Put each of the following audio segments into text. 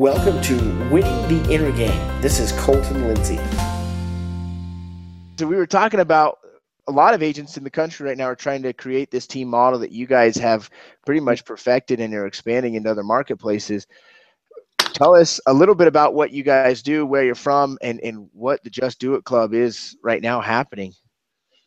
Welcome to Winning the Inner Game. This is Colton Lindsay. So we were talking about a lot of agents in the country right now are trying to create this team model that you guys have pretty much perfected and are expanding into other marketplaces. Tell us a little bit about what you guys do, where you're from, and, and what the Just Do It Club is right now happening.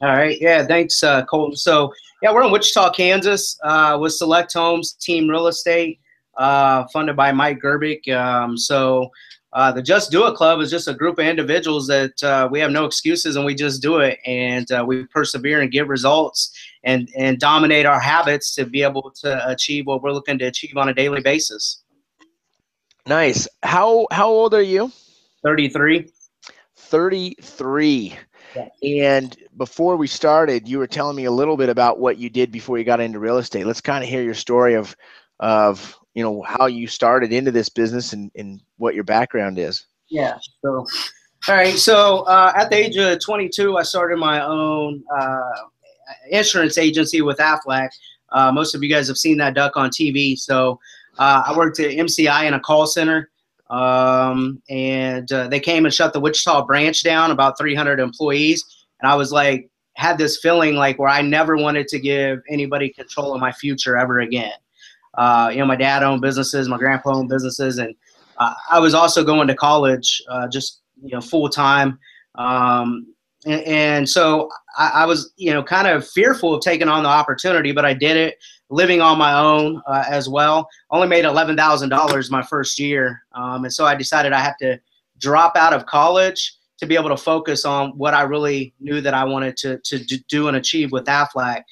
All right. Yeah. Thanks, uh, Colton. So, yeah, we're in Wichita, Kansas uh, with Select Homes Team Real Estate uh, funded by Mike Gerbic. Um, so uh, the Just Do It Club is just a group of individuals that uh, we have no excuses and we just do it and uh, we persevere and get results and and dominate our habits to be able to achieve what we're looking to achieve on a daily basis. Nice. How how old are you? Thirty three. Thirty three. And before we started, you were telling me a little bit about what you did before you got into real estate. Let's kind of hear your story of of you know how you started into this business and, and what your background is. Yeah so all right so uh, at the age of 22 i started my own uh, insurance agency with aflac. Uh, most of you guys have seen that duck on tv so uh, i worked at mci in a call center um, and uh, they came and shut the wichita branch down about 300 employees. And i was like had this feeling like where i never wanted to give anybody control of my future ever again uh, you know, my dad owned businesses, my grandpa owned businesses, and uh, I was also going to college uh, just you know full time. Um, and, and, so I, I, was you know kind of fearful of taking on the opportunity, but I did it, living on my own uh, as well. Only made eleven thousand dollars my first year, um, and so I decided I had to drop out of college to be able to focus on what I really knew that I wanted to to do and achieve with Aflac.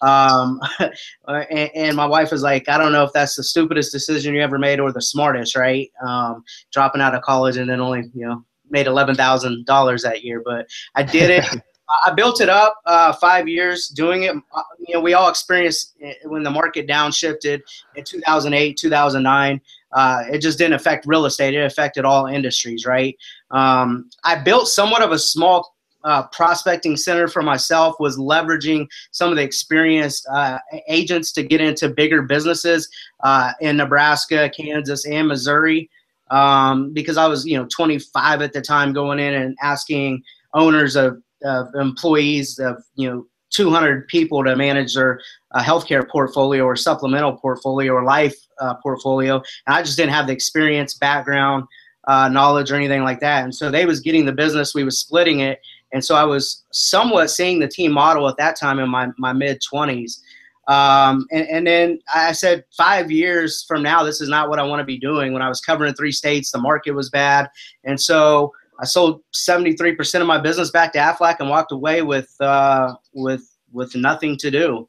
Um, and, and, my wife was like, I don't know if that's the stupidest decision you ever made or the smartest, right? Um, dropping out of college and then only, you know, made $11,000 that year, but I did it. I built it up uh, five years doing it. Uh, you know, we all experienced when the market downshifted in 2008, 2009. Uh, it just didn't affect real estate. It affected all industries, right? Um, I built somewhat of a small uh, prospecting center for myself was leveraging some of the experienced uh, agents to get into bigger businesses uh, in Nebraska, Kansas, and Missouri. Um, because I was, you know, 25 at the time, going in and asking owners of, of employees of, you know, 200 people to manage their uh, healthcare portfolio or supplemental portfolio or life uh, portfolio, and I just didn't have the experience, background, uh, knowledge, or anything like that. And so they was getting the business, we was splitting it, and so I was somewhat seeing the team model at that time in my, my mid 20s. Um, and, and, then I said, five years from now, this is not what I want to be doing. When I was covering three states, the market was bad. And so I sold 73% of my business back to Aflac and walked away with, uh, with, with nothing to do.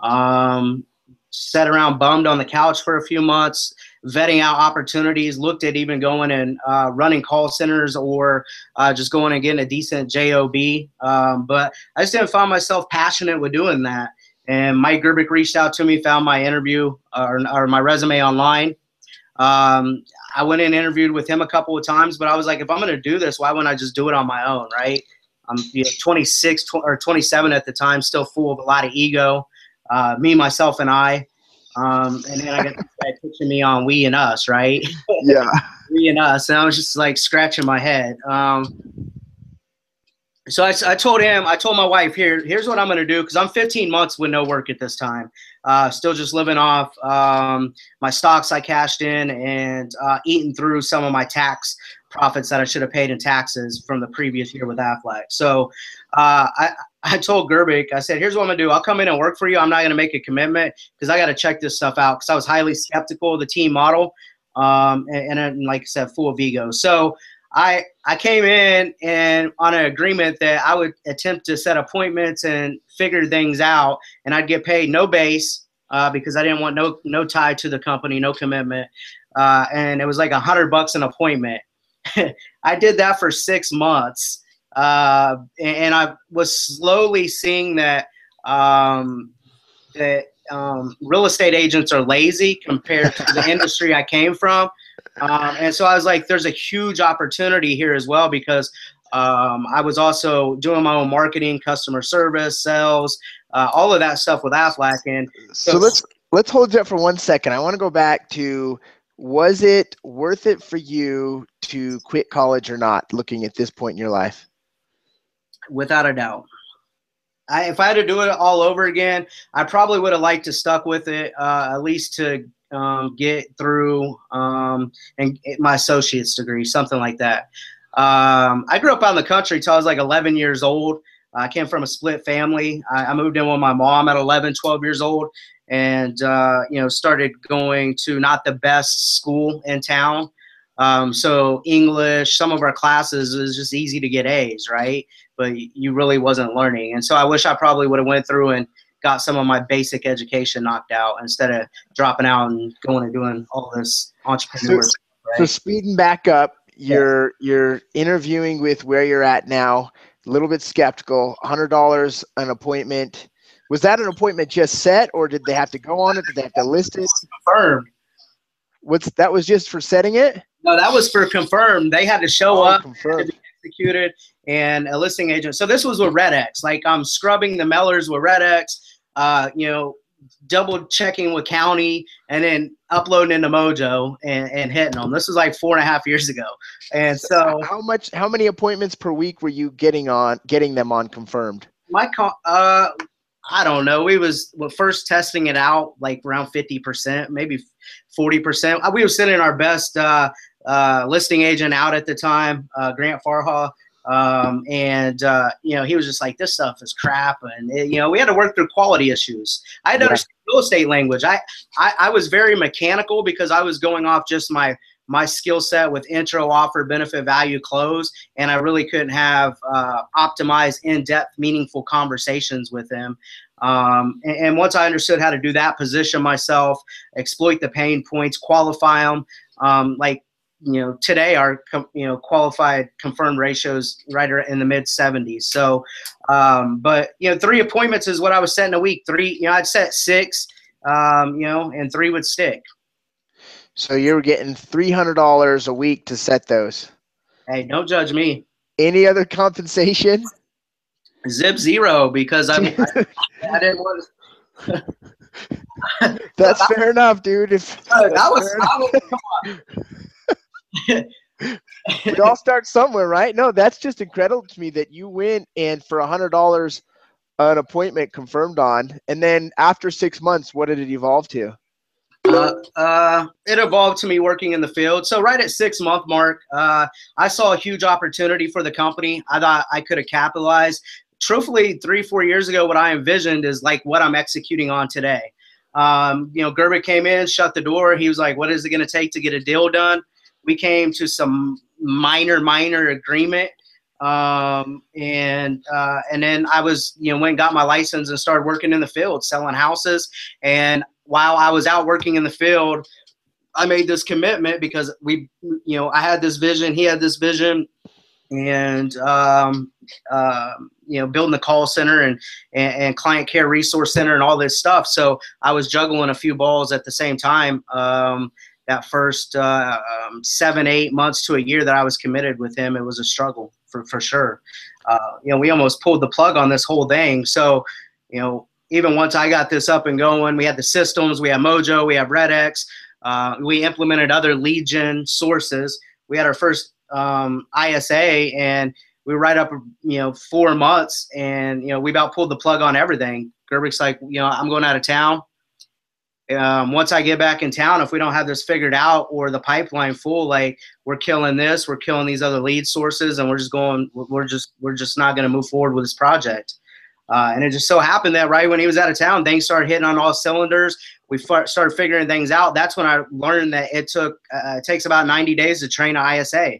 Um, sat around bummed on the couch for a few months vetting out opportunities, looked at even going and uh, running call centers or uh, just going and getting a decent job. Um, but I just didn't find myself passionate with doing that. And Mike Gerbic reached out to me, found my interview or, or my resume online. Um, I went and interviewed with him a couple of times, but I was like, if I'm going to do this, why wouldn't I just do it on my own, right? I'm you know, 26 tw- or 27 at the time, still full of a lot of ego. Uh, me, myself, and I. Um, and then I got this guy pitching me on we and us, right? Yeah. we and us. And I was just like scratching my head. Um, so I, I told him, I told my wife, here, here's what I'm going to do because I'm 15 months with no work at this time. Uh, still just living off um, my stocks I cashed in and uh, eating through some of my tax profits that I should have paid in taxes from the previous year with Aflac. So uh, I, I told Gerbic, I said, here's what I'm gonna do. I'll come in and work for you. I'm not gonna make a commitment because I got to check this stuff out because I was highly skeptical of the team model, um, and, and, like I said, full of ego. So I I came in and on an agreement that I would attempt to set appointments and figure things out, and I'd get paid no base uh, because I didn't want no no tie to the company, no commitment, uh, and it was like a hundred bucks an appointment. I did that for six months uh, and I was slowly seeing that um, that um, real estate agents are lazy compared to the industry I came from. Um, and so I was like, there's a huge opportunity here as well because um, I was also doing my own marketing, customer service, sales, uh, all of that stuff with Aflac. And so, so let's let's hold that for one second. I want to go back to was it worth it for you to quit college or not? Looking at this point in your life, without a doubt. I, if I had to do it all over again, I probably would have liked to stuck with it uh, at least to um, get through um, and my associate's degree, something like that. Um, I grew up out in the country till I was like 11 years old. I came from a split family. I, I, moved in with my mom at 11, 12 years old, and uh, you know started going to not the best school in town. Um, so English, some of our classes was just easy to get A's, right? But you really wasn't learning, and so I wish I probably would have went through and got some of my basic education knocked out instead of dropping out and going and doing all this entrepreneurship. So, right? so speeding back up, you're yeah. you're interviewing with where you're at now. A little bit skeptical. Hundred dollars an appointment. Was that an appointment just set, or did they have to go on it? Did they have to list it? Confirmed. What's that? Was just for setting it? No, that was for confirmed. They had to show oh, up confirmed. Executed and a listing agent. So this was with Red X. Like I'm scrubbing the mailers with Red X. Uh, you know, double checking with county and then uploading into Mojo and, and hitting them. This was like four and a half years ago. And so how much how many appointments per week were you getting on getting them on confirmed? My uh I don't know. We was well, first testing it out like around 50%, maybe 40%. Uh, we were sending our best uh, uh, listing agent out at the time, uh, Grant Farha. Um, and uh, you know, he was just like, "This stuff is crap," and it, you know, we had to work through quality issues. I had to yeah. understand real estate language. I, I I was very mechanical because I was going off just my my skill set with intro, offer, benefit, value, close, and I really couldn't have uh, optimized, in-depth, meaningful conversations with them. Um, and, and, once I understood how to do that, position myself, exploit the pain points, qualify them, um, like you know today our you know qualified confirmed ratios right in the mid 70s so um, but you know three appointments is what i was setting a week. Three you know i'd set six um, you know and three would stick. So you were getting $300 a week to set those? Hey don't judge me. Any other compensation? Zip zero because i, I, I didn't want to That's fair enough, dude. If that was, was come on we all start somewhere, right? No, that's just incredible to me that you went and for a hundred dollars an appointment confirmed on, and then after six months, what did it evolve to? Uh, uh, it evolved to me working in the field. So right at six month mark, uh, I saw a huge opportunity for the company. I thought I could have capitalized. Truthfully, three four years ago, what I envisioned is like what I'm executing on today. Um, you know, Gerbic came in, shut the door. He was like, "What is it going to take to get a deal done?" We came to some minor minor agreement um, and uh, and then I was you know went got my license and started working in the field selling houses. And while I was out working in the field I made this commitment because we you know I had this vision he had this vision and um, uh, you know building the call center and, and, and client care resource center and all this stuff. So I was juggling a few balls at the same time um, that first uh, um, seven, eight months to a year that I was committed with him, it was a struggle for, for sure. Uh, you know, we almost pulled the plug on this whole thing. So, you know, even once I got this up and going, we had the systems, we had Mojo, we have RedX, uh, we implemented other gen sources. We had our first um, ISA and we were right up, you know, four months and, you know, we about pulled the plug on everything. Gerbic's like, you know, I'm going out of town um, once I get back in town, if we don't have this figured out or the pipeline full, like we're killing this, we're killing these other lead sources, and we're just going, we're just, we're just not going to move forward with this project. Uh, and it just so happened that right when he was out of town, things started hitting on all cylinders. We f- started figuring things out. That's when I learned that it took, uh, it takes about 90 days to train an ISA.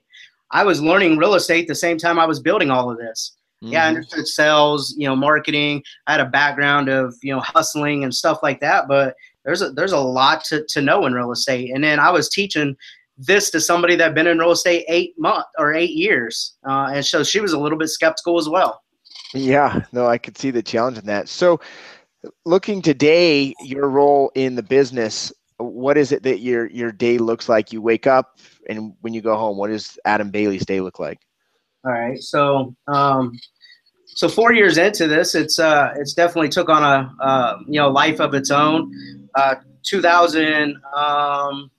I was learning real estate the same time I was building all of this. Mm-hmm. Yeah, I understood sales, you know, marketing. I had a background of, you know, hustling and stuff like that, but there's a there's a lot to, to know in real estate. And then I was teaching this to somebody that had been in real estate eight months or eight years, uh, and so she was a little bit skeptical as well. Yeah, no, I could see the challenge in that. So, looking today, your role in the business, what is it that your your day looks like? You wake up, and when you go home, what does Adam Bailey's day look like? All right, so um, so four years into this, it's uh, it's definitely took on a uh, you know life of its own. Uh, 2000, um,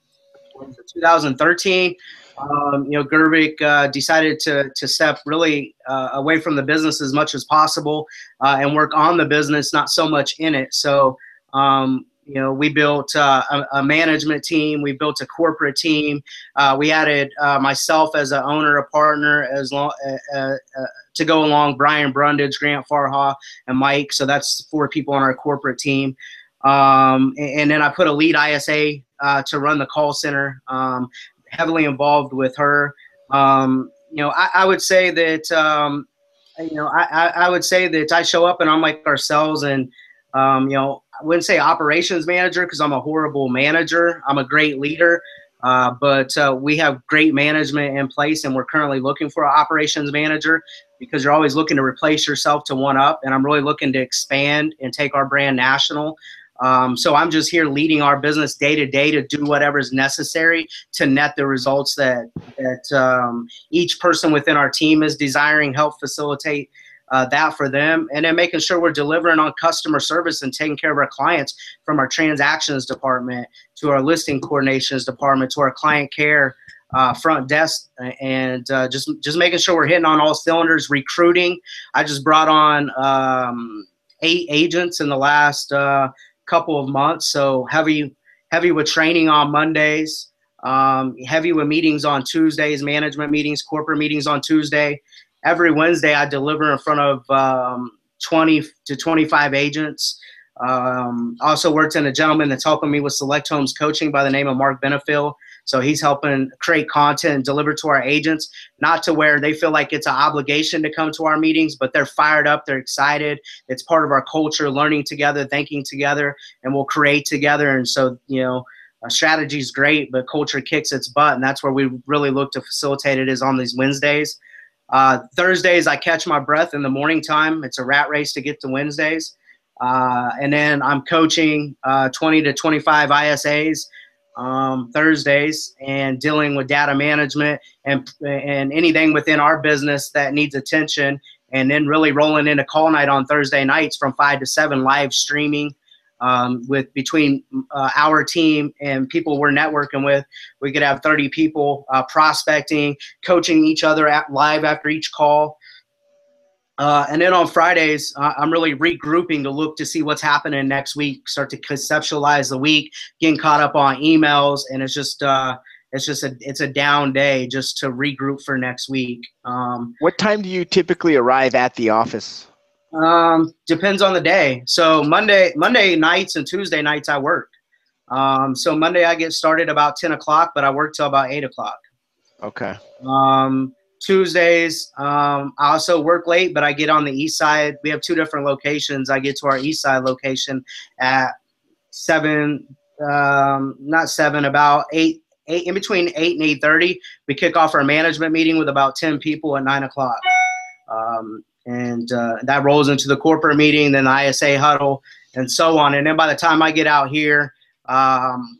2013. Um, you know, Gerbic uh, decided to to step really uh, away from the business as much as possible uh, and work on the business, not so much in it. So, um, you know, we built uh, a, a, management team, we built a corporate team, uh, we added myself as an owner, a partner, as long to go along. Brian Brundage, Grant Farha, and Mike. So that's four people on our corporate team. Um, and, and, then I put a lead ISA to run the call center. Um, heavily involved with her. Um, you know, I, I, would say that um, you know I, I, would say that I show up and I'm like ourselves, and um, you know I wouldn't say operations manager because I'm a horrible manager. I'm a great leader, uh, but uh, we have great management in place, and we're currently looking for an operations manager because you're always looking to replace yourself to one up, and I'm really looking to expand and take our brand national. Um, so I'm just here leading our business day to day to do whatever is necessary to net the results that that um, each person within our team is desiring. Help facilitate uh, that for them, and then making sure we're delivering on customer service and taking care of our clients from our transactions department to our listing coordinations department to our client care. Uh, front desk and uh, just just making sure we're hitting on all cylinders. Recruiting, I just brought on um, eight agents in the last uh, couple of months. So heavy, heavy with training on Mondays, um, heavy with meetings on Tuesdays, management meetings, corporate meetings on Tuesday. Every Wednesday, I deliver in front of um, 20 to 25 agents. Um, also worked in a gentleman that's helping me with Select Homes coaching by the name of Mark Benefield. So he's helping create content and deliver to our agents, not to where they feel like it's an obligation to come to our meetings, but they're fired up, they're excited. It's part of our culture, learning together, thinking together, and we'll create together. And so, you know, strategy is great, but culture kicks its butt, and that's where we really look to facilitate it is on these Wednesdays. Uh, Thursdays, I catch my breath in the morning time. It's a rat race to get to Wednesdays. Uh, and then I'm coaching uh, 20 to 25 ISAs um, Thursdays and dealing with data management and and anything within our business that needs attention. And then really rolling into call night on Thursday nights from five to seven, live streaming um, with between uh, our team and people we're networking with. We could have 30 people uh, prospecting, coaching each other at live after each call. Uh, and then on Fridays, uh, I'm really regrouping to look to see what's happening next week, start to conceptualize the week, getting caught up on emails, and it's just uh, it's just a it's a down day just to regroup for next week. Um, what time do you typically arrive at the office? Um, depends on the day. So Monday Monday nights and Tuesday nights I work. Um, so Monday I get started about ten o'clock, but I work till about eight o'clock. Okay. Um, Tuesdays. Um, I also work late, but I get on the east side. We have two different locations. I get to our east side location at seven, um, not seven, about eight, eight in between eight and eight thirty. We kick off our management meeting with about ten people at nine o'clock, um, and uh, that rolls into the corporate meeting, then the ISA huddle, and so on. And then by the time I get out here. Um,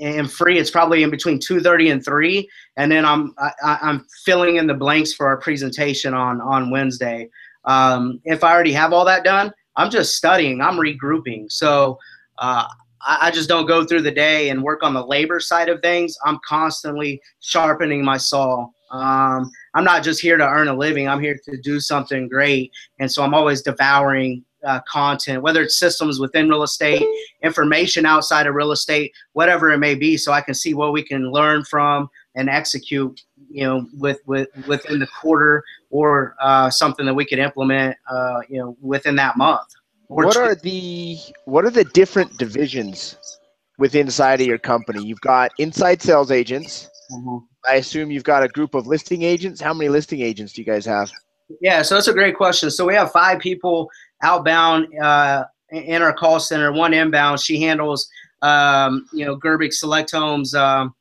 and free. It's probably in between 2:30 and 3, and then I'm I, I'm filling in the blanks for our presentation on on Wednesday. Um, if I already have all that done, I'm just studying. I'm regrouping. So uh, I, I, just don't go through the day and work on the labor side of things. I'm constantly sharpening my saw. Um, I'm not just here to earn a living. I'm here to do something great, and so I'm always devouring uh, content, whether it's systems within real estate, information outside of real estate, whatever it may be, so I can see what we can learn from and execute, you know, with, with within the quarter or uh, something that we could implement, uh, you know, within that month. What are the what are the different divisions within inside of your company? You've got inside sales agents. Mm-hmm. I assume you've got a group of listing agents. How many listing agents do you guys have? Yeah, so that's a great question. So we have five people outbound uh, in our call center, one inbound. She handles, um, you know, Gerbic Select Homes, um,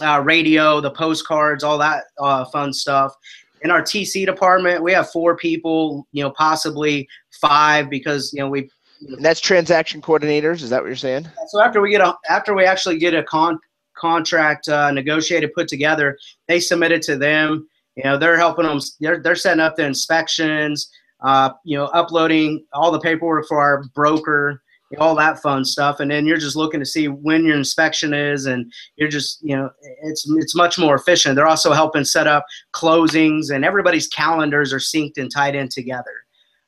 uh, radio, the postcards, all that uh, fun stuff. In our TC department, we have four people, you know, possibly five because you know we. And that's transaction coordinators. Is that what you're saying? So after we get a after we actually get a con contract uh, negotiated put together, they submit it to them. You know, they're helping them. They're they're setting up the inspections uh, you know, uploading all the paperwork for our broker all that fun stuff. And then you're just looking to see when your inspection is, and you're just, you know, it's it's much more efficient. They're also helping set up closings, and everybody's calendars are synced and tied in together.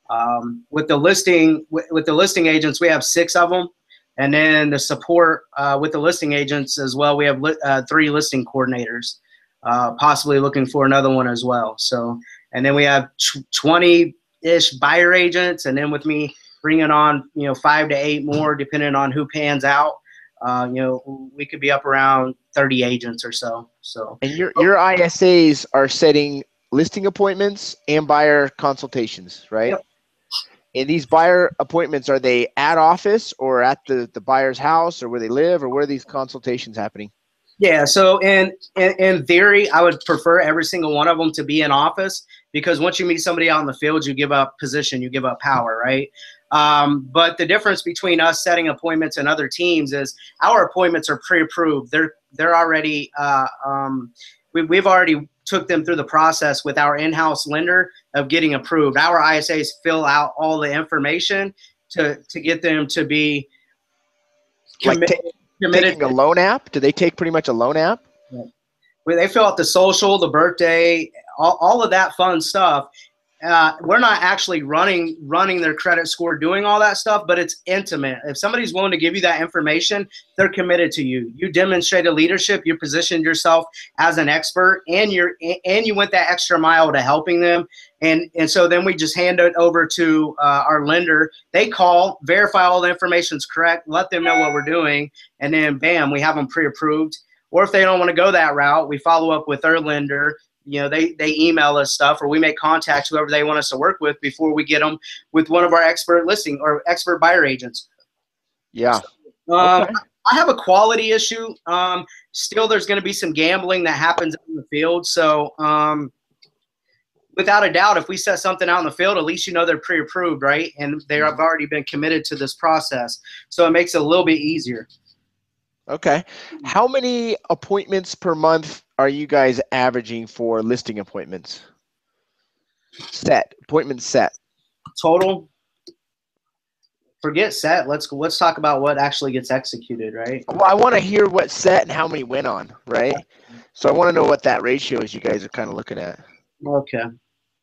Um, with the listing, with, with, the listing agents, we have six of them, and then the support uh, with the listing agents as well. We have li- uh, three listing coordinators, uh, possibly looking for another one as well. So, and then we have twenty ish buyer agents, and then with me bringing on you know five to eight more depending on who pans out. Uh, you know, we could be up around 30 agents or so. So and your your ISAs are setting listing appointments and buyer consultations, right? Yep. And these buyer appointments are they at office or at the the buyer's house or where they live or where are these consultations happening? Yeah, so in, in, in theory, I would prefer every single one of them to be in office because once you meet somebody out in the field, you give up position, you give up power, right? Um, but the difference between us setting appointments and other teams is our appointments are pre-approved. They're they're already uh, um, we, we've already took them through the process with our in-house lender of getting approved. Our ISAs fill out all the information to to get them to be committed. Like committed taking a loan app. Do they take pretty much a loan app? Where they fill out the social, the birthday, all, all of that fun stuff, uh, we're not actually running running their credit score, doing all that stuff, but it's intimate. If somebody's willing to give you that information, they're committed to you. You demonstrated leadership. You positioned yourself as an expert, and you're and you went that extra mile to helping them. And and so then we just hand it over to uh, our lender. They call, verify all the information is correct, let them know what we're doing, and then bam, we have them pre-approved. Or if they don't want to go that route, we follow up with their lender you know they they email us stuff or we make contact whoever they want us to work with before we get them with one of our expert listing or expert buyer agents. Yeah. Um, okay. i have a quality issue. Um, still there's going to be some gambling that happens in the field. So um, without a doubt if we set something out in the field at least you know they're pre-approved right? And they have already been committed to this process. So it makes it a little bit easier. Okay. How many appointments per month are you guys averaging for listing appointments? Set appointment set total. Forget set. Let's let's talk about what actually gets executed, right? Well, I want to hear what set and how many went on, right? So I want to know what that ratio is. You guys are kind of looking at. Okay,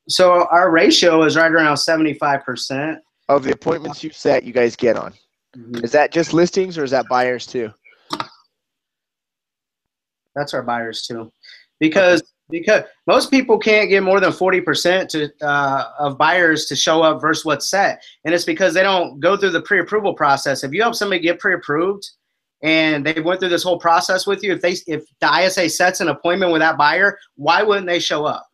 so our ratio is right around seventy-five percent of the appointments you set. You guys get on. Mm-hmm. Is that just listings or is that buyers too? That's our buyers too, because okay. because most people can't get more than forty percent to uh, of buyers to show up versus what's set, and it's because they don't go through the pre-approval process. If you help somebody get pre-approved, and they went through this whole process with you, if they if the ISA sets an appointment with that buyer, why wouldn't they show up?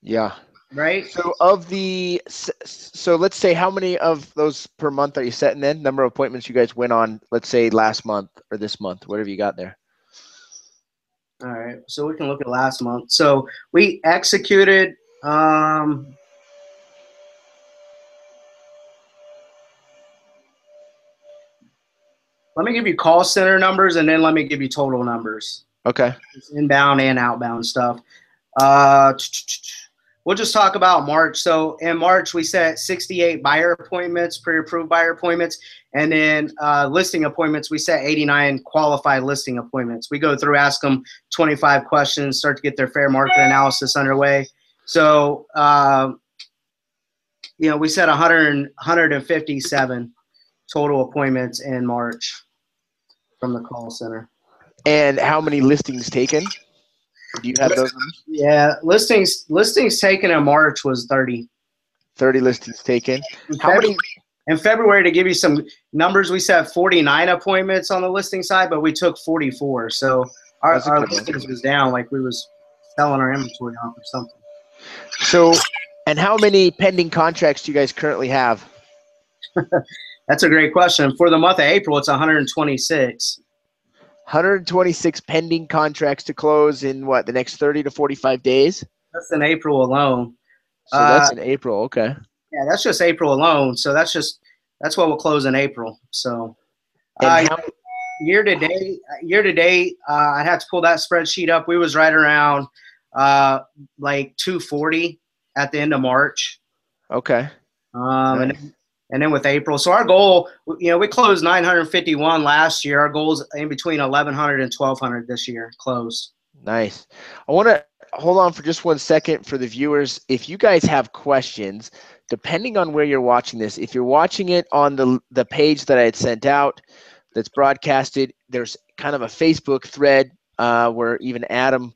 Yeah. Right. So of the so let's say how many of those per month are you setting in? Number of appointments you guys went on, let's say last month or this month, whatever you got there. All right, so we can look at last month. So we executed. Um, let me give you call center numbers, and then let me give you total numbers. Okay. It's inbound and outbound stuff. Uh, we'll just talk about March. So in March, we set 68 buyer appointments, pre-approved buyer appointments, and then uh, listing appointments, we set 89 qualified listing appointments. We go through, ask them 25 questions, start to get their fair market analysis underway. So, uh, you know, we set 100, 157 total appointments in March from the call center. And how many listings taken? Do you have those? Yeah, listings listings taken in March was 30. 30 listings taken. How many? In February, to give you some numbers, we set 49 appointments on the listing side, but we took 44. So our, our listings was down, like we was selling our inventory off or something. So, and how many pending contracts do you guys currently have? That's a great question. For the month of April, it's 126. 126 pending contracts to close in what the next 30 to 45 days. That's in April alone. So that's uh, in April. Okay. Yeah, that's just April alone. So that's just that's what will close in April. So uh, how- year to date, year to date, uh, I had to pull that spreadsheet up. We was right around uh, like 240 at the end of March. Okay. Um, nice. and and then with April. So our goal, you know, we closed 951 last year. Our goal is in between 1100 and 1200 this year closed. Nice. I want to hold on for just one second for the viewers. If you guys have questions, depending on where you're watching this, if you're watching it on the the page that I had sent out, that's broadcasted, there's kind of a Facebook thread uh, where even Adam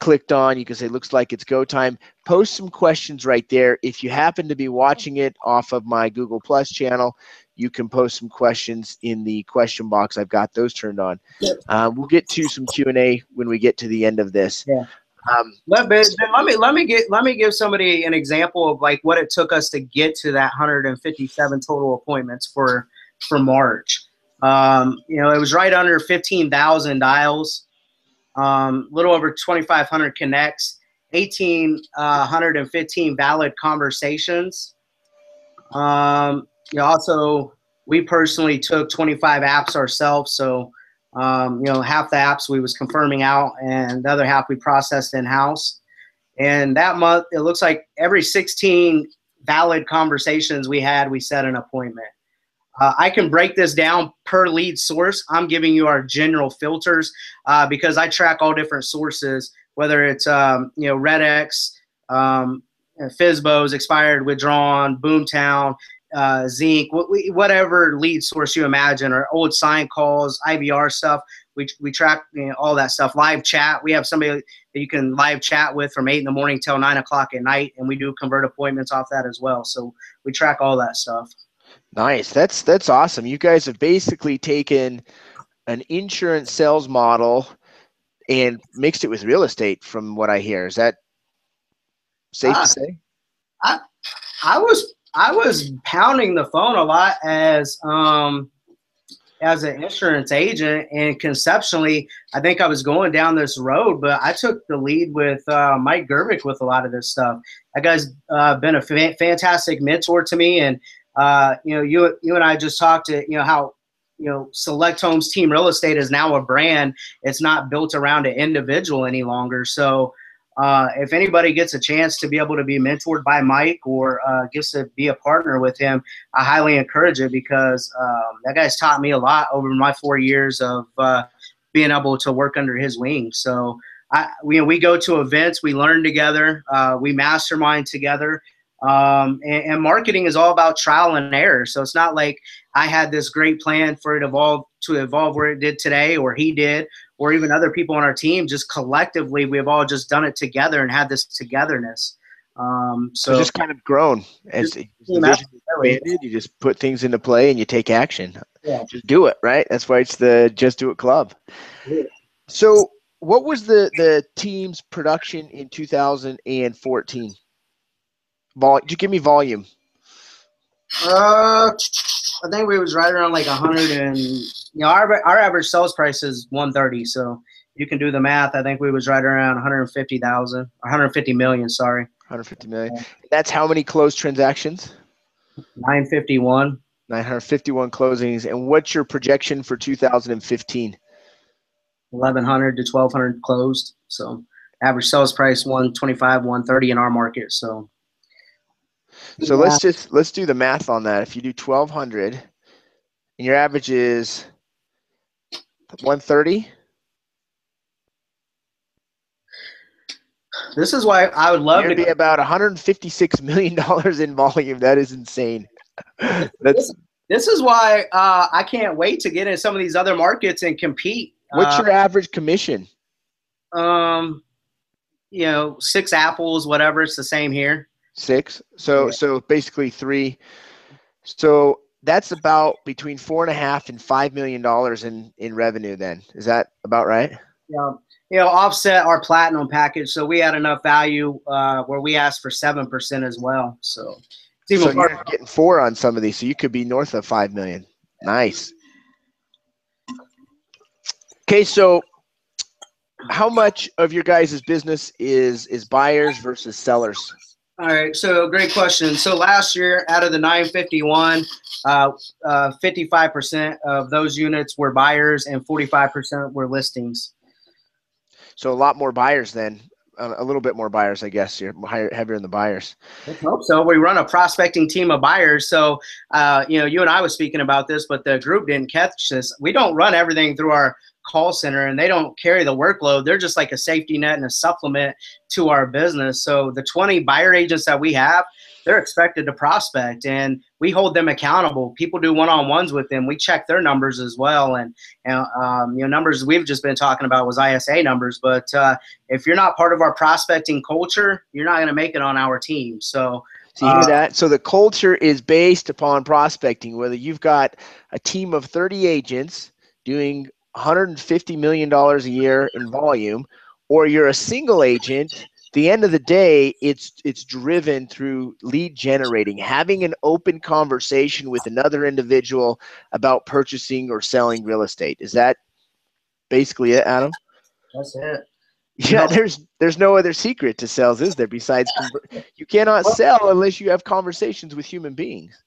clicked on. You can say, looks like it's go time. Post some questions right there. If you happen to be watching it off of my Google Plus channel, you can post some questions in the question box. I've got those turned on. Yep. Uh, we'll get to some Q and A when we get to the end of this. Yeah. Um, let, let me let me get let me give somebody an example of like what it took us to get to that 157 total appointments for for March. Um, you know, it was right under 15,000 dials um, little over 2,500 connects, 1,815 uh, valid conversations. Um, you know, also, we personally took 25 apps ourselves. So, um, you know, half the apps we was confirming out, and the other half we processed in house. And that month, it looks like every 16 valid conversations we had, we set an appointment. Uh, I can break this down per lead source. I'm giving you our general filters uh, because I track all different sources, whether it's um, you know RedX, um, FSBOs, expired, withdrawn, Boomtown, uh, Zinc, whatever lead source you imagine, or old sign calls, IVR stuff. We, we track you know, all that stuff. Live chat. We have somebody that you can live chat with from eight in the morning till nine o'clock at night, and we do convert appointments off that as well. So we track all that stuff. Nice. That's that's awesome. You guys have basically taken an insurance sales model and mixed it with real estate from what I hear. Is that safe uh, to say? I I was I was pounding the phone a lot as um as an insurance agent and conceptually I think I was going down this road, but I took the lead with uh, Mike Gerbic with a lot of this stuff. That guy's uh, been a fa- fantastic mentor to me and uh, you know, you you and I just talked to you know how you know Select Homes Team Real Estate is now a brand. It's not built around an individual any longer. So. Uh, if anybody gets a chance to be able to be mentored by Mike or uh, gets to be a partner with him, I highly encourage it because um, that guy's taught me a lot over my four years of uh, being able to work under his wing. So I, we, we go to events, we learn together, uh, we mastermind together, um, and, and, marketing is all about trial and error. So it's not like I had this great plan for it evolve to evolve where it did today, or he did, or even other people on our team. Just collectively, we've all just done it together and had this togetherness. Um, so, so just kind of grown as expanded. You just put things into play and you take action. Yeah. Just do it, right? That's why it's the Just Do It Club. Yeah. So, what was the the team's production in 2014? Vol- you give me volume. Uh, I think we was right around like a hundred and you know our our average sales price is one thirty. So you can do the math. I think we was right around one hundred fifty thousand, one hundred fifty million. Sorry. One hundred fifty million. That's how many closed transactions? Nine fifty one. 951 closings. And what's your projection for 2015? 1100 to 1200 closed. So average sales price 125, 130 in our market. So so yeah. let's just let's do the math on that. If you do twelve hundred, and your average is one thirty. This is why I would love to be about 156 million dollars in volume. That is insane. That's this, this is why uh, I can't wait to get in some of these other markets and compete. What's uh, your average commission? Um, you know, six apples, whatever. It's the same here. Six. So yeah. so basically three. So that's about between four and a half and five million dollars in in revenue. Then is that about right? Yeah. You know, offset our platinum package, so we had enough value uh, where we asked for seven percent as well. So, so you're getting four on some of these, so you could be north of five million. Nice. Okay, so how much of your guys' business is is buyers versus sellers? All right, so great question. So last year, out of the 951, uh, uh, 55% of those units were buyers and 45% were listings. So a lot more buyers then. a little bit more buyers, I guess. You're higher, heavier in the buyers. I hope so. We run a prospecting team of buyers. So, uh, you know, you and I was speaking about this, but the group didn't catch this. We don't run everything through our call center and they don't carry the workload. They're just like a safety net and a supplement to our business. So the 20 buyer agents that we have, they're expected to prospect and we hold them accountable. People do one-on-ones with them. We check their numbers as well. And, and um, you know, numbers we've just been talking about was ISA numbers. But uh, if you're not part of our prospecting culture, you're not going to make it on our team. So, so uh, that? So the culture is based upon prospecting. Whether you've got a team of 30 agents doing 150 million dollars a year in volume, or you're a single agent the end of the day it's it's driven through lead generating. Having an open conversation with another individual about purchasing or selling real estate. Is that basically it adam? That's it. Yeah no. there's there's no other secret to sales is there besides you cannot sell unless you have conversations with human beings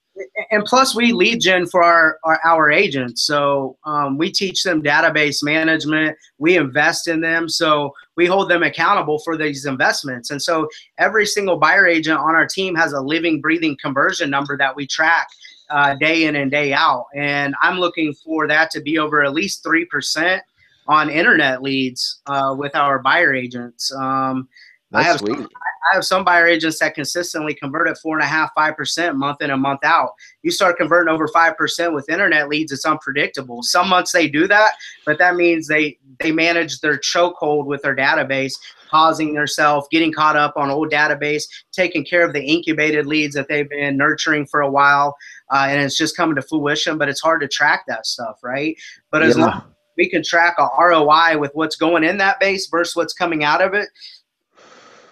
and plus we lead gen for our our, our agents. So um, we teach them database management. We invest in them. So we hold them accountable for these investments. And so every single buyer agent on our team has a living breathing conversion number that we track uh, day in and day out. And i'm looking for that to be over at least 3% on internet leads uh, with our buyer agents. Um, That's I have sweet. I have some buyer agents that consistently convert at four and a half, five percent month in and month out. You start converting over five percent with internet leads, it's unpredictable. Some months they do that, but that means they they manage their chokehold with their database, pausing themselves, getting caught up on old database, taking care of the incubated leads that they've been nurturing for a while, uh, and it's just coming to fruition. But it's hard to track that stuff, right? But as yeah. long we can track a ROI with what's going in that base versus what's coming out of it,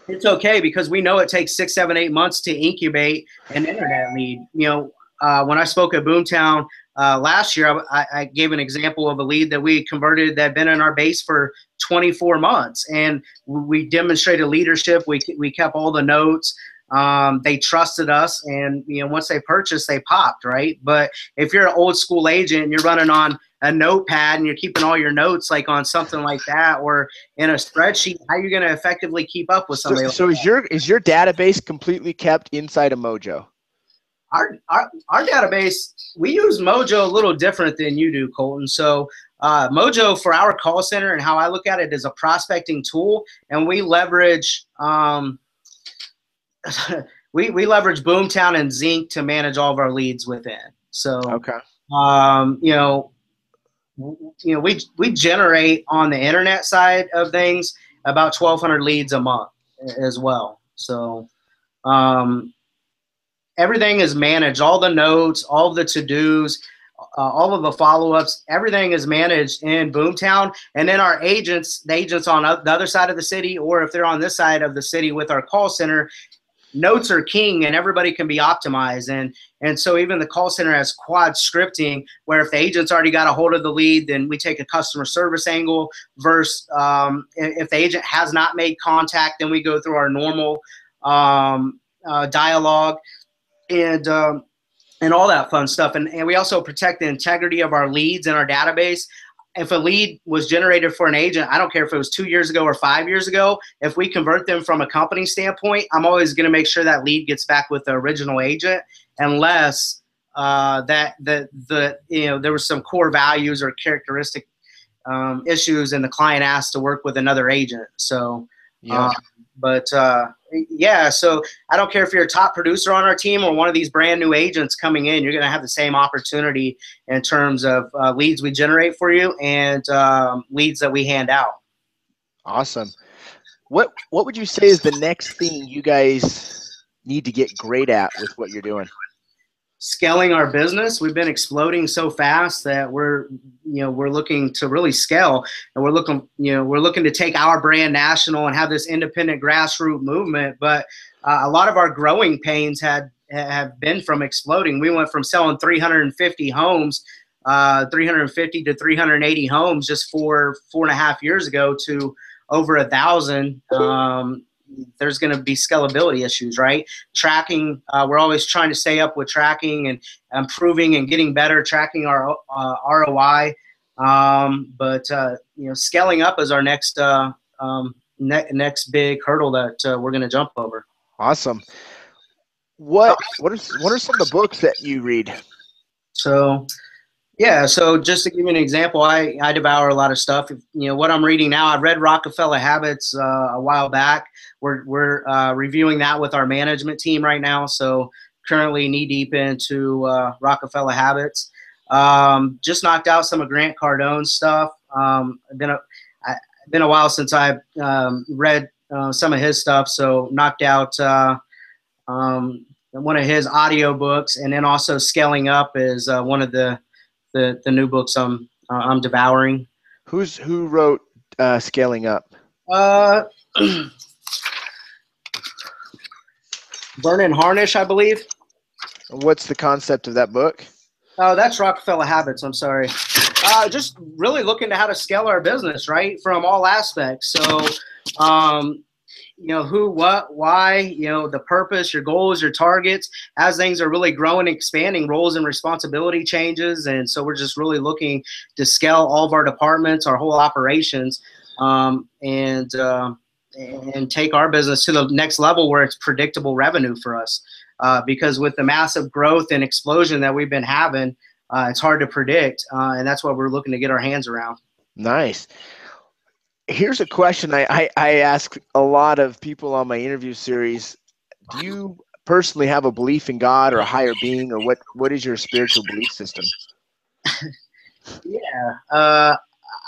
it's okay because we know it takes six, seven, eight months to incubate an internet lead. You know, uh, when I spoke at Boomtown uh, last year, I, I, gave an example of a lead that we converted that had been in our base for 24 months, and we demonstrated leadership. We we kept all the notes. Um, they trusted us, and you know, once they purchased, they popped right. But if you're an old school agent and you're running on a notepad and you're keeping all your notes like on something like that or in a spreadsheet how are you going to effectively keep up with somebody so, like so is your is your database completely kept inside of mojo? Our, our our database we use mojo a little different than you do colton. So uh, mojo for our call center and how i look at it is a prospecting tool and we leverage um, we, we leverage boomtown and zinc to manage all of our leads within so okay um, you know you know, we we generate on the internet side of things about 1,200 leads a month as well. So um, everything is managed. All the notes, all the to dos, uh, all of the follow ups, everything is managed in Boomtown. And then our agents, the agents on the other side of the city, or if they're on this side of the city with our call center, notes are king and everybody can be optimized. And and so even the call center has quad scripting where if the agent's already got a hold of the lead then we take a customer service angle versus um, if the agent has not made contact then we go through our normal um, uh, dialogue and um, and all that fun stuff. And, and we also protect the integrity of our leads in our database if a lead was generated for an agent, I don't care if it was two years ago or five years ago, if we convert them from a company standpoint, I'm always going to make sure that lead gets back with the original agent, unless uh, that the the you know there was some core values or characteristic um, issues, and the client asked to work with another agent. So, yeah. Um, but uh, yeah, so I don't care if you're a top producer on our team or one of these brand new agents coming in, you're going to have the same opportunity in terms of uh, leads we generate for you and um, leads that we hand out. Awesome. What what would you say is the next thing you guys need to get great at with what you're doing? Scaling our business. We've been exploding so fast that we're, you know, we're looking to really scale, and we're looking, you know, we're looking to take our brand national and have this independent grassroots movement. But uh, a lot of our growing pains had have been from exploding. We went from selling 350 homes. Uh, 350 to 380 homes just four four and a half years ago to over a thousand um, there's going to be scalability issues, right? Tracking, uh, we're always trying to stay up with tracking and improving and getting better, tracking our uh, ROI. Um, but uh, you know, scaling up is our next uh, um, ne- next big hurdle that uh, we're going to jump over. Awesome. What what are what are some of the books that you read? So, yeah. So just to give you an example, I I devour a lot of stuff. You know what I'm reading now. I read Rockefeller Habits uh, a while back. We're we're uh, reviewing that with our management team right now. So currently knee deep into uh, Rockefeller Habits. Um, just knocked out some of Grant Cardone's stuff. Um, been a I, been a while since I've um, read uh, some of his stuff, so knocked out uh, um, one of his audio books, and then also Scaling Up is uh, one of the, the the new books I'm uh, I'm devouring. Who's who wrote uh, Scaling Up? Uh, Vernon Harnish, I believe. What's the concept of that book? Oh, that's Rockefeller Habits. I'm sorry. Uh, just really looking to how to scale our business, right, from all aspects. So, um, you know, who, what, why, you know, the purpose, your goals, your targets. As things are really growing, expanding, roles and responsibility changes, and so we're just really looking to scale all of our departments, our whole operations, um, and uh, and take our business to the next level where it's predictable revenue for us. Uh, because with the massive growth and explosion that we've been having, uh, it's hard to predict, uh, and that's what we're looking to get our hands around. Nice. Here's a question I, I, I ask a lot of people on my interview series. Do you personally have a belief in God or a higher being, or what, what is your spiritual belief system? yeah, uh,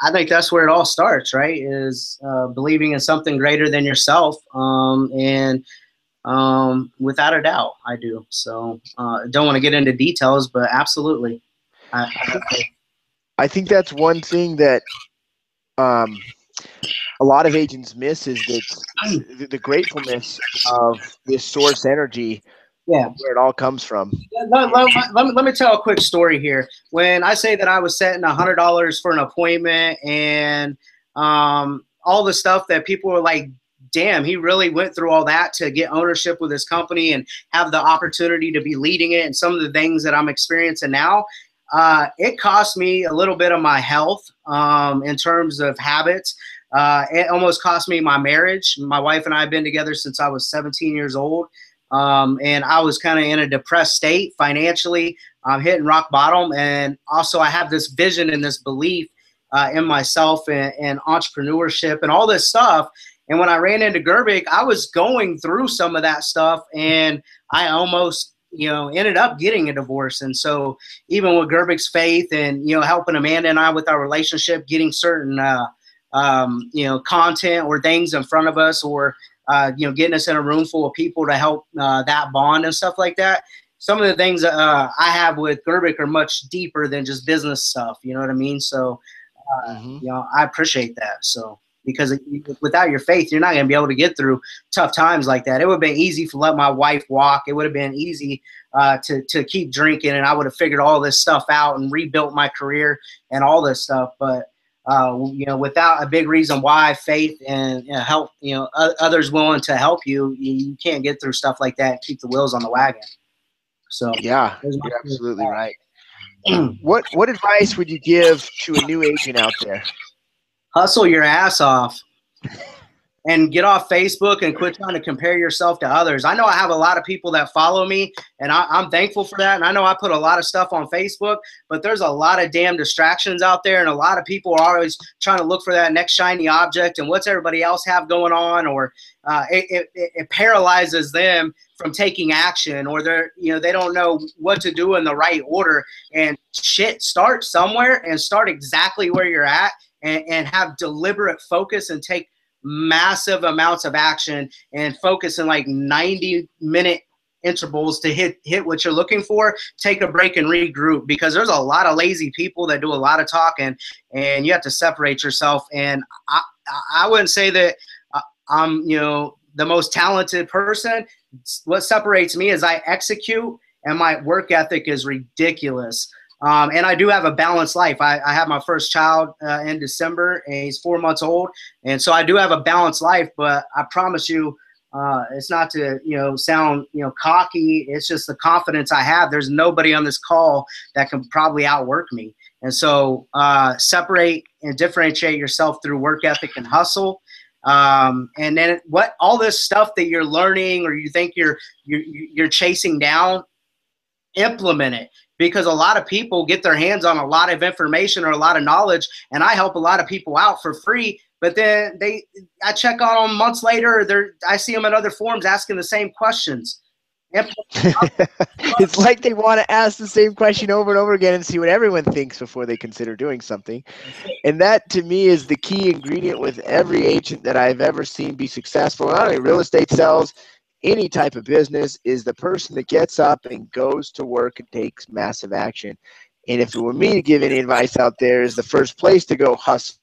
I think that's where it all starts, right? Is uh, believing in something greater than yourself, um, and um, without a doubt, I do. So, uh, don't want to get into details, but absolutely. I, I, I think that's one thing that um, a lot of agents miss is that the, the gratefulness of this source energy yeah. where it all comes from. Let, let, let, me, let me tell a quick story here. When i say that i was setting a hundred dollars for an appointment and um, all the stuff that people were like damn he really went through all that to get ownership with his company and have the opportunity to be leading it and some of the things that i'm experiencing now uh, it cost me a little bit of my health um, in terms of habits. Uh, it almost cost me my marriage. My wife and I have been together since I was 17 years old. Um, and I was kind of in a depressed state financially. I'm hitting rock bottom. And also, I have this vision and this belief uh, in myself and, and, entrepreneurship and all this stuff. And when I ran into Gerbic, I was going through some of that stuff. And I almost you know, ended up getting a divorce. And so even with Gerbic's faith and, you know, helping Amanda and I with our relationship, getting certain, uh, um, you know, content or things in front of us or, uh, you know, getting us in a room full of people to help uh, that bond and stuff like that. Some of the things uh, I have with Gerbic are much deeper than just business stuff. You know what I mean? So, uh, mm-hmm. you know, I appreciate that. So because without your faith, you're not going to be able to get through tough times like that. It would have been easy to let my wife walk. It would have been easy uh, to, to keep drinking, and I would have figured all this stuff out and rebuilt my career and all this stuff. But uh, you know, without a big reason why, faith and you know, help, you know, others willing to help you, you can't get through stuff like that. And keep the wheels on the wagon. So yeah, you're absolutely right. what what advice would you give to a new agent out there? Hustle your ass off and get off Facebook and quit trying to compare yourself to others. I know I have a lot of people that follow me, and I, am thankful for that. And I know I put a lot of stuff on Facebook, but there's a lot of damn distractions out there, and a lot of people are always trying to look for that next shiny object and what's everybody else have going on, or uh, it, it, it paralyzes them from taking action, or they're you know they don't know what to do in the right order. And shit, start somewhere and start exactly where you're at and, and have deliberate focus and take massive amounts of action and focus in like 90 minute intervals to hit hit what you're looking for take a break and regroup because there's a lot of lazy people that do a lot of talking and you have to separate yourself. And i i wouldn't say that uh, i'm you know the most talented person. What separates me is i execute and my work ethic is ridiculous um, and I do have a balanced life. I, I have my first child uh, in December, and he's four months old, and so I do have a balanced life. But I promise you, uh, it's not to you know sound you know cocky. It's just the confidence I have. There's nobody on this call that can probably outwork me. And so uh, separate and differentiate yourself through work ethic and hustle. Um, and then what all this stuff that you're learning or you think you're you're, you're chasing down, implement it because a lot of people get their hands on a lot of information or a lot of knowledge, and I help a lot of people out for free. But then they, I check on them months later. They're, I see them in other forums asking the same questions. it's like they want to ask the same question over and over again and see what everyone thinks before they consider doing something. And that to me is the key ingredient with every agent that I've ever seen be successful. Not only real estate sales, any type of business is the person that gets up and goes to work and takes massive action. And if it were me to give any advice out there, is the first place to go hustle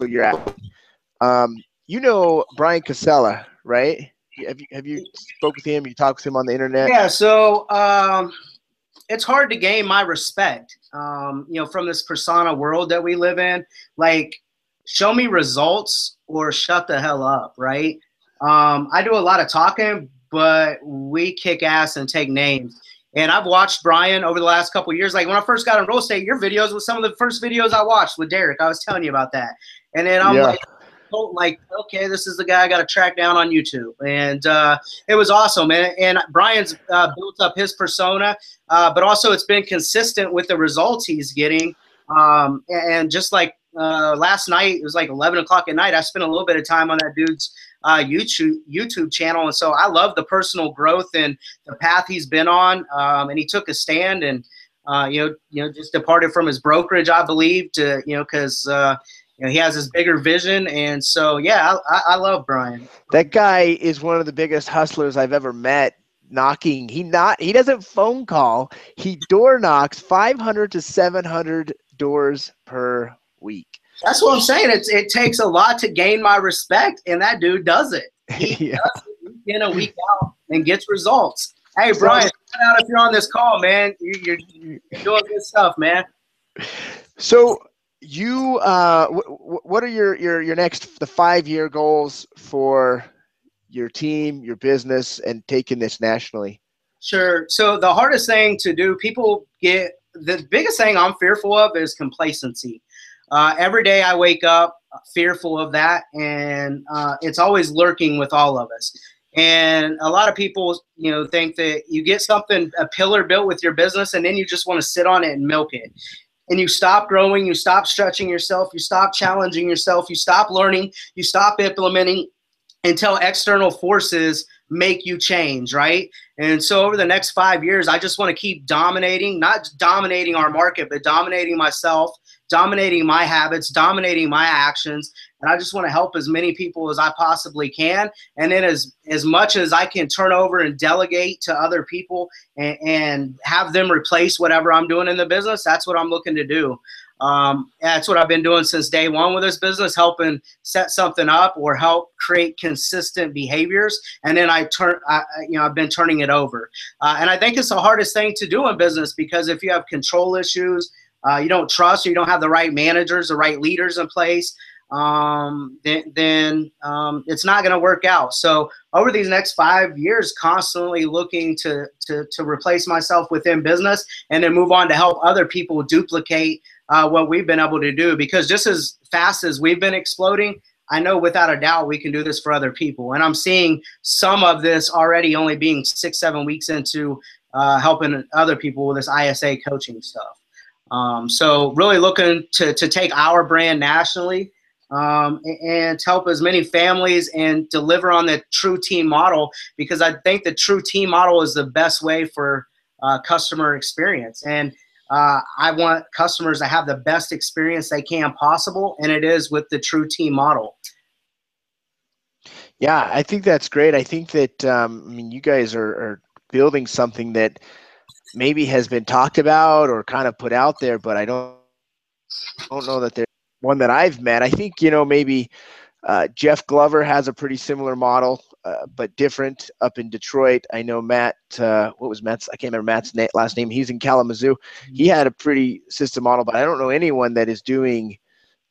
you're at. Um, you know Bryan Casella, right? Have you have you spoke with him? You talked with him on the internet? Yeah. So um, it's hard to gain my respect. Um, you know, from this persona world that we live in. Like, show me results or shut the hell up, right? Um, I do a lot of talking, but we kick ass and take names. And I've watched Bryan over the last couple years. Like when I first got in real estate, your videos was some of the first videos I watched with Derek. I was telling you about that. And then I'm yeah. like, like, okay, this is the guy I got to track down on YouTube, and uh, it was awesome. And, and Bryan's uh, built up his persona, uh, but also it's been consistent with the results he's getting. Um, and just like uh, last night, it was like 11 o'clock at night. I spent a little bit of time on that dude's uh, YouTube YouTube channel, and so I love the personal growth and the path he's been on. Um, and he took a stand and. Uh, you know, you know, just departed from his brokerage, I believe, to you know, because you know, he has this bigger vision, and so yeah, I, I love Bryan. That guy is one of the biggest hustlers I've ever met. Knocking, he not he doesn't phone call. He door knocks 500 to 700 doors per week. That's what I'm saying. It's it takes a lot to gain my respect, and that dude does it. He yeah. does it week in a week out and gets results. Hey, Bryan, out if you're on this call, man. You're, you're, you're doing good stuff, man. So you uh, w- what are your your your next the five year goals for your team, your business, and taking this nationally? Sure. So the hardest thing to do, people get the biggest thing I'm fearful of is complacency. Uh, every day I wake up fearful of that, and uh, it's always lurking with all of us. And a lot of people, you know, think that you get something, a pillar built with your business, and then you just want to sit on it and milk it and you stop growing, you stop stretching yourself, you stop challenging yourself, you stop learning, you stop implementing until external forces make you change, right? And so over the next five years, I just want to keep dominating, not dominating our market, but dominating myself, dominating my habits, dominating my actions. And I just want to help as many people as I possibly can. And then as, as much as I can turn over and delegate to other people and, and have them replace whatever I'm doing in the business, that's what I'm looking to do. Um, that's what I've been doing since day one with this business, helping set something up or help create consistent behaviors. And then I turn, I, you know, I've been turning it over. Uh, and I think it's the hardest thing to do in business because if you have control issues, uh, you don't trust or you don't have the right managers, the right leaders in place, um, then, then um, it's not going to work out. So over these next five years, constantly looking to, to, to replace myself within business and then move on to help other people duplicate uh, what we've been able to do. Because just as fast as we've been exploding, I know without a doubt we can do this for other people. And I'm seeing some of this already only being six, seven weeks into uh, helping other people with this ISA coaching stuff. Um, so really looking to, to take our brand nationally um, and help as many families and deliver on the true team model because I think the true team model is the best way for uh, customer experience. And uh, I want customers to have the best experience they can possible, and it is with the true team model. Yeah, I think that's great. I think that um, I mean you guys are, are building something that maybe has been talked about or kind of put out there, but I don't don't know that there's one that I've met. I think you know maybe uh, Jeff Glover has a pretty similar model, uh, but different up in Detroit. I know Matt. Uh, what was Matt's? I can't remember Matt's na- last name. He's in Kalamazoo. He mm-hmm. had a pretty system model, but I don't know anyone that is doing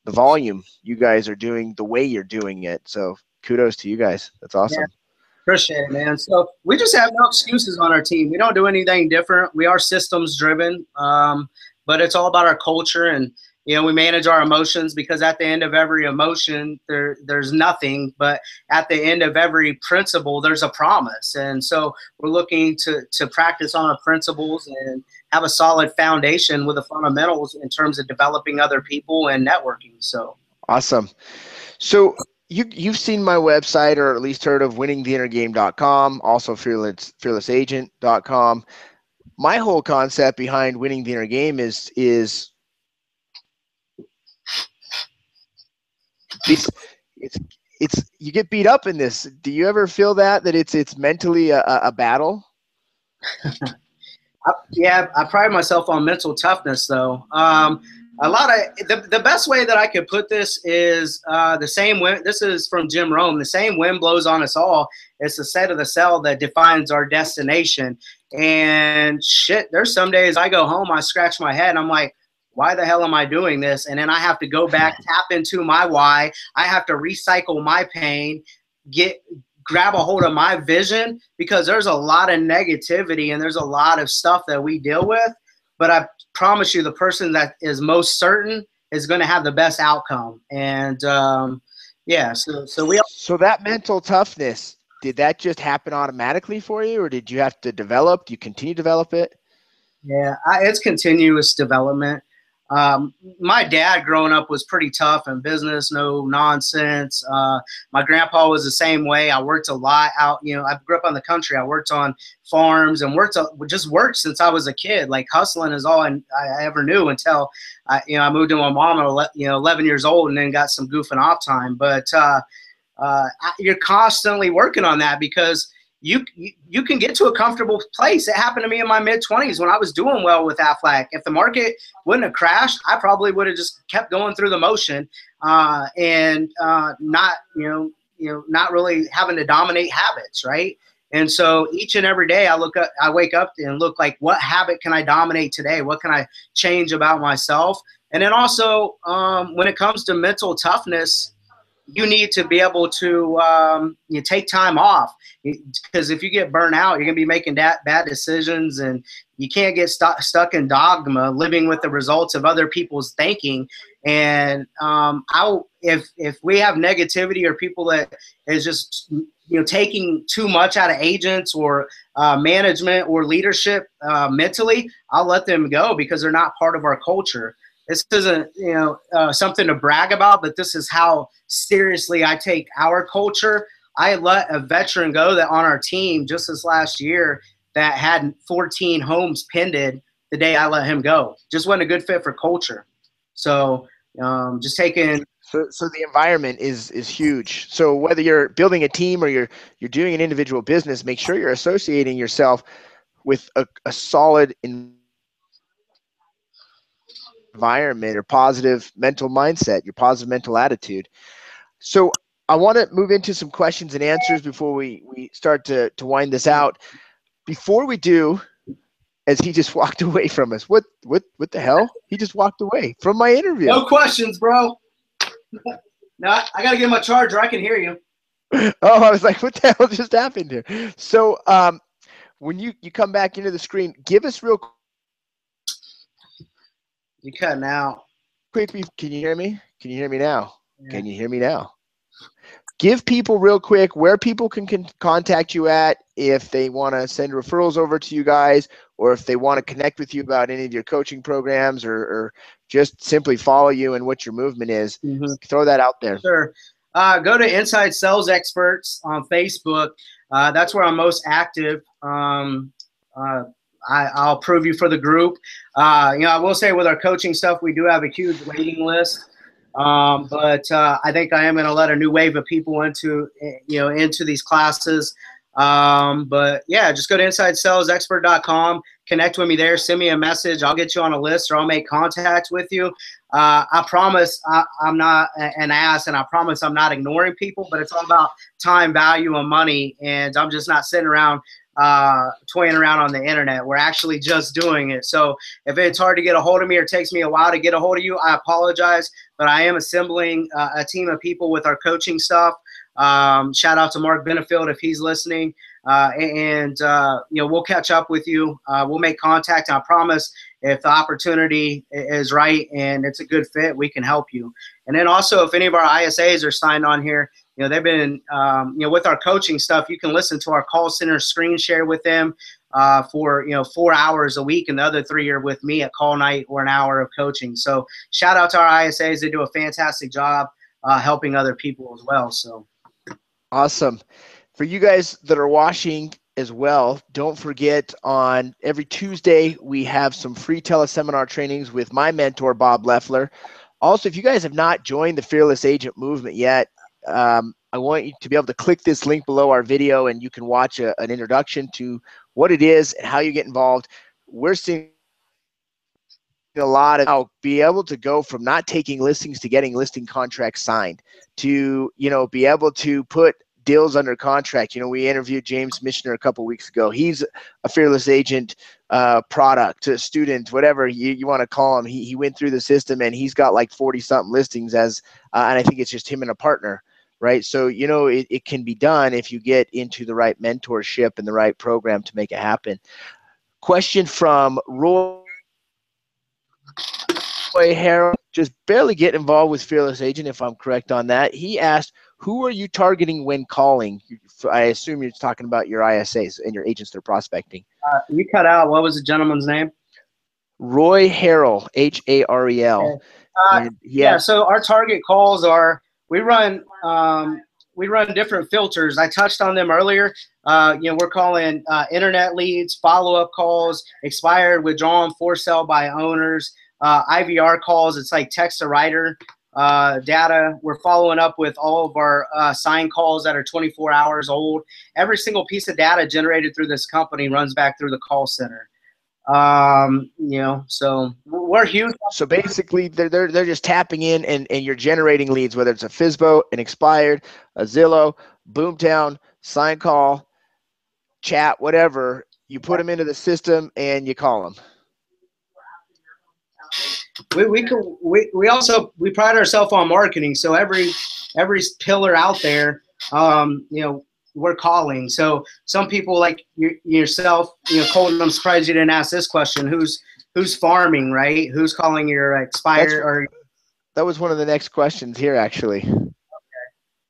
the volume you guys are doing the way you're doing it. So kudos to you guys. That's awesome. Yeah. Appreciate it, man. So we just have no excuses on our team. We don't do anything different. We are systems driven, um, but it's all about our culture and you know we manage our emotions because at the end of every emotion there there's nothing but at the end of every principle there's a promise and so we're looking to to practice on our principles and have a solid foundation with the fundamentals in terms of developing other people and networking so awesome so you you've seen my website or at least heard of winningtheinnergame.com also fearless fearlessagent.com my whole concept behind winning the inner game is is it's it's it's you get beat up in this. Do you ever feel that that it's it's mentally a, a battle? yeah, I pride myself on mental toughness, though. Um, a lot of the, the best way that I could put this is uh, the same wind. This is from Jim Rohn. The same wind blows on us all. It's the set of the sail that defines our destination. And shit, there's some days I go home, I scratch my head, I'm like, why the hell am I doing this? And then I have to go back, tap into my why. I have to recycle my pain, get grab a hold of my vision because there's a lot of negativity and there's a lot of stuff that we deal with. But I promise you, the person that is most certain is going to have the best outcome. And um, yeah, so so we. So that mental toughness did that just happen automatically for you, or did you have to develop? Do you continue to develop it? Yeah, I, it's continuous development. Um, my dad growing up was pretty tough in business, no nonsense. Uh, my grandpa was the same way. I worked a lot out, you know, I grew up on the country. I worked on farms and worked, just worked since I was a kid. Like hustling is all I, I ever knew until, I, you know, I moved to my mom at, you know, 11 years old and then got some goofing off time. But uh, uh, you're constantly working on that because you, you can get to a comfortable place. It happened to me in my mid 20s when I was doing well with Aflac. If the market wouldn't have crashed, I probably would have just kept going through the motion uh, and uh, not you know you know not really having to dominate habits, right? And so each and every day I look up, I wake up and look like what habit can I dominate today? What can I change about myself? And then also um, when it comes to mental toughness, you need to be able to um, you take time off because if you get burnt out, you're gonna be making that bad decisions, and you can't get stu- stuck in dogma, living with the results of other people's thinking. And um, I, if if we have negativity or people that is just you know taking too much out of agents or uh, management or leadership uh, mentally, I'll let them go because they're not part of our culture this isn't you know uh, something to brag about, but this is how seriously I take our culture. I let a veteran go that on our team just this last year that had 14 homes pended the day I let him go. Just wasn't a good fit for culture. So um, just taking. So, so the environment is is huge. So whether you're building a team or you're you're doing an individual business, make sure you're associating yourself with a, a solid environment environment or positive mental mindset, your positive mental attitude. So I want to move into some questions and answers before we, we start to, to wind this out. Before we do, as he just walked away from us, what what what the hell? He just walked away from my interview. No questions, bro. no, I gotta get my charger. I can hear you. Oh, I was like, what the hell just happened here? So um, when you you come back into the screen, give us real you cutting out. Quick, can you hear me? Can you hear me now? Yeah. Can you hear me now? Give people real quick where people can, can contact you at if they want to send referrals over to you guys or if they want to connect with you about any of your coaching programs or, or just simply follow you and what your movement is. Mm-hmm. Throw that out there. Sure. Uh, go to Inside Sales Experts on Facebook. Uh, that's where I'm most active. Um, uh, I, will prove you for the group. Uh, you know, I will say with our coaching stuff, we do have a huge waiting list. Um, but uh, I think I am going to let a new wave of people into, you know, into these classes. Um, but yeah, just go to InsideSalesExpert.com, connect with me there, send me a message. I'll get you on a list or I'll make contact with you. Uh, I promise I, am not an ass and I promise I'm not ignoring people, but it's all about time, value, and money. And I'm just not sitting around uh, toying around on the internet. We're actually just doing it. So if it's hard to get a hold of me or takes me a while to get a hold of you, I apologize. But I am assembling uh, a team of people with our coaching stuff. Um, shout out to Mark Benefield if he's listening. uh, and uh, you know we'll catch up with you. Uh, we'll make contact. I promise, if the opportunity is right and it's a good fit, we can help you. And then also, if any of our ISAs are signed on here, you know they've been um, you know with our coaching stuff. You can listen to our call center screen share with them uh, for you know four hours a week, and the other three are with me at call night or an hour of coaching. So shout out to our ISAs; they do a fantastic job uh, helping other people as well. So awesome for you guys that are watching as well, don't forget on every Tuesday we have some free teleseminar trainings with my mentor Bob Leffler. Also, if you guys have not joined the Fearless Agent movement yet, um, I want you to be able to click this link below our video and you can watch a, an introduction to what it is and how you get involved. We're seeing a lot of how be able to go from not taking listings to getting listing contracts signed to you know be able to put deals under contract. You know, we interviewed James Missioner a couple weeks ago. He's a fearless agent, uh, product, student, whatever you, you want to call him. He, he went through the system and he's got like 40 something listings as, uh, and I think it's just him and a partner. Right. So, you know, it, it can be done if you get into the right mentorship and the right program to make it happen. Question from Roy Harrell, just barely get involved with Fearless Agent, if I'm correct on that. He asked, who are you targeting when calling? I assume you're talking about your ISAs and your agents that are prospecting. Uh, you cut out. What was the gentleman's name? Roy Harrell, H A R E L. Uh, yeah. So our target calls are we run um, we run different filters. I touched on them earlier. Uh, you know, we're calling uh, internet leads, follow up calls, expired, withdrawn, for sale by owners, uh, IVR calls. It's like text to writer uh, data. We're following up with all of our uh, sign calls that are 24 hours old. Every single piece of data generated through this company runs back through the call center. Um, you know, so we're huge. So basically, they're, they're, they're just tapping in and, and you're generating leads, whether it's a FSBO, an expired, a Zillow, Boomtown, sign call, chat, whatever. You put them into the system and you call them we, we can we, we also we pride ourselves on marketing so every every pillar out there um you know we're calling so some people like you, yourself you know colton i'm surprised you didn't ask this question who's who's farming right who's calling your expired That's, or that was one of the next questions here actually okay.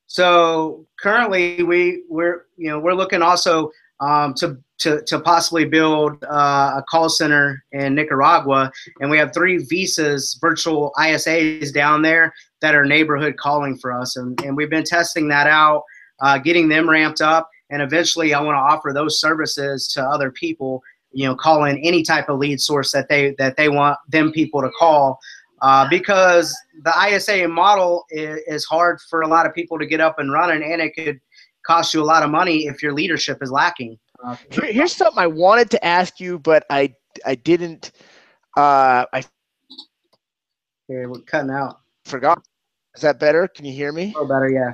so currently we we're you know we're looking also um, to to, to possibly build uh, a call center in Nicaragua. And we have three visas, virtual ISAs down there that are neighborhood calling for us. And, and we've been testing that out, uh, getting them ramped up. And eventually I want to offer those services to other people, you know, call in any type of lead source that they, that they want them people to call. Uh, because the ISA model is, is hard for a lot of people to get up and running and it could cost you a lot of money if your leadership is lacking. Here, here's something I wanted to ask you, but I I didn't. Uh, I. Okay, we're cutting out. Forgot. Is that better? Can you hear me? Oh, better, yeah.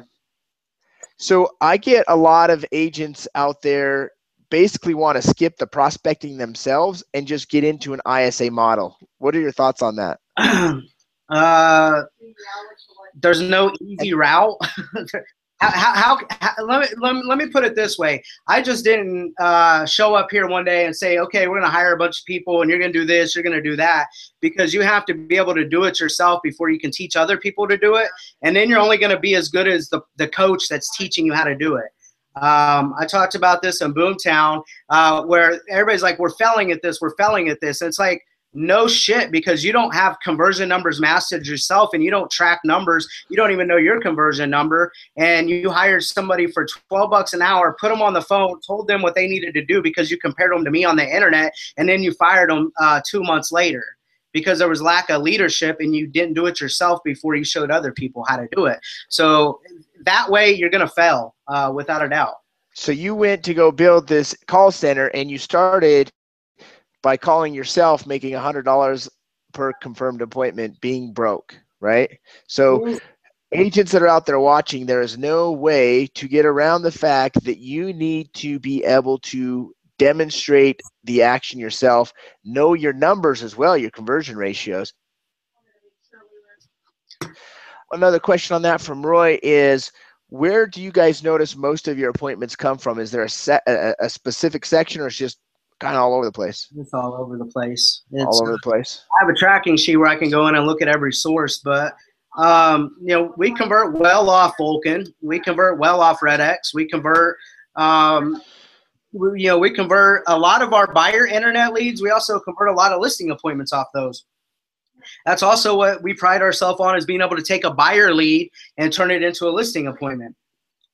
So I get a lot of agents out there basically want to skip the prospecting themselves and just get into an ISA model. What are your thoughts on that? uh, there's no easy route. how, how, how, let, me, let, me, let me put it this way i just didn't uh, show up here one day and say okay we're going to hire a bunch of people and you're going to do this you're going to do that because you have to be able to do it yourself before you can teach other people to do it and then you're only going to be as good as the, the coach that's teaching you how to do it um, I talked about this in Boomtown, uh, where everybody's like, "We're failing at this. We're failing at this." And it's like, no shit because you don't have conversion numbers mastered yourself and you don't track numbers. You don't even know your conversion number. And you hired somebody for 12 bucks an hour put them on the phone told them what they needed to do because you compared them to me on the internet and then you fired them uh, two months later because there was lack of leadership and you didn't do it yourself before you showed other people how to do it. So that way you're going to fail uh, without a doubt. So you went to go build this call center and you started by calling yourself making a hundred dollars per confirmed appointment being broke, right? So agents that are out there watching, there is no way to get around the fact that you need to be able to demonstrate the action yourself, know your numbers as well, your conversion ratios. Another question on that from Roy is where do you guys notice most of your appointments come from? Is there a set a, a specific section, or it's just kind of all over the place? It's all over the place. It's, all over the place. I have a tracking sheet where I can go in and look at every source, but um, you know, we convert well off Vulcan. We convert well off RedX. We convert, um, we, you know, we convert a lot of our buyer internet leads. We also convert a lot of listing appointments off those. That's also what we pride ourselves on is being able to take a buyer lead and turn it into a listing appointment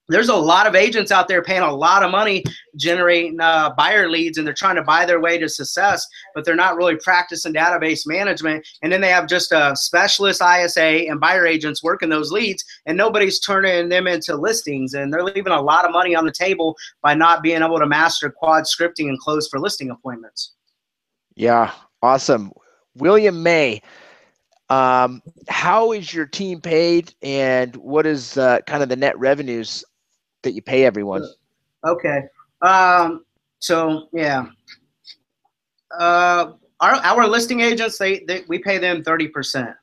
there's a lot of agents out there paying a lot of money generating uh, buyer leads and they're trying to buy their way to success but they're not really practicing database management. And then they have just a specialist isa and buyer agents working those leads and nobody's turning them into listings and they're leaving a lot of money on the table by not being able to master quad scripting and close for listing appointments. Yeah awesome. William may um, how is your team paid and what is uh, kind of the net revenues that you pay everyone? Okay. Um, so yeah. Uh, our our listing agents they, they we pay them thirty percent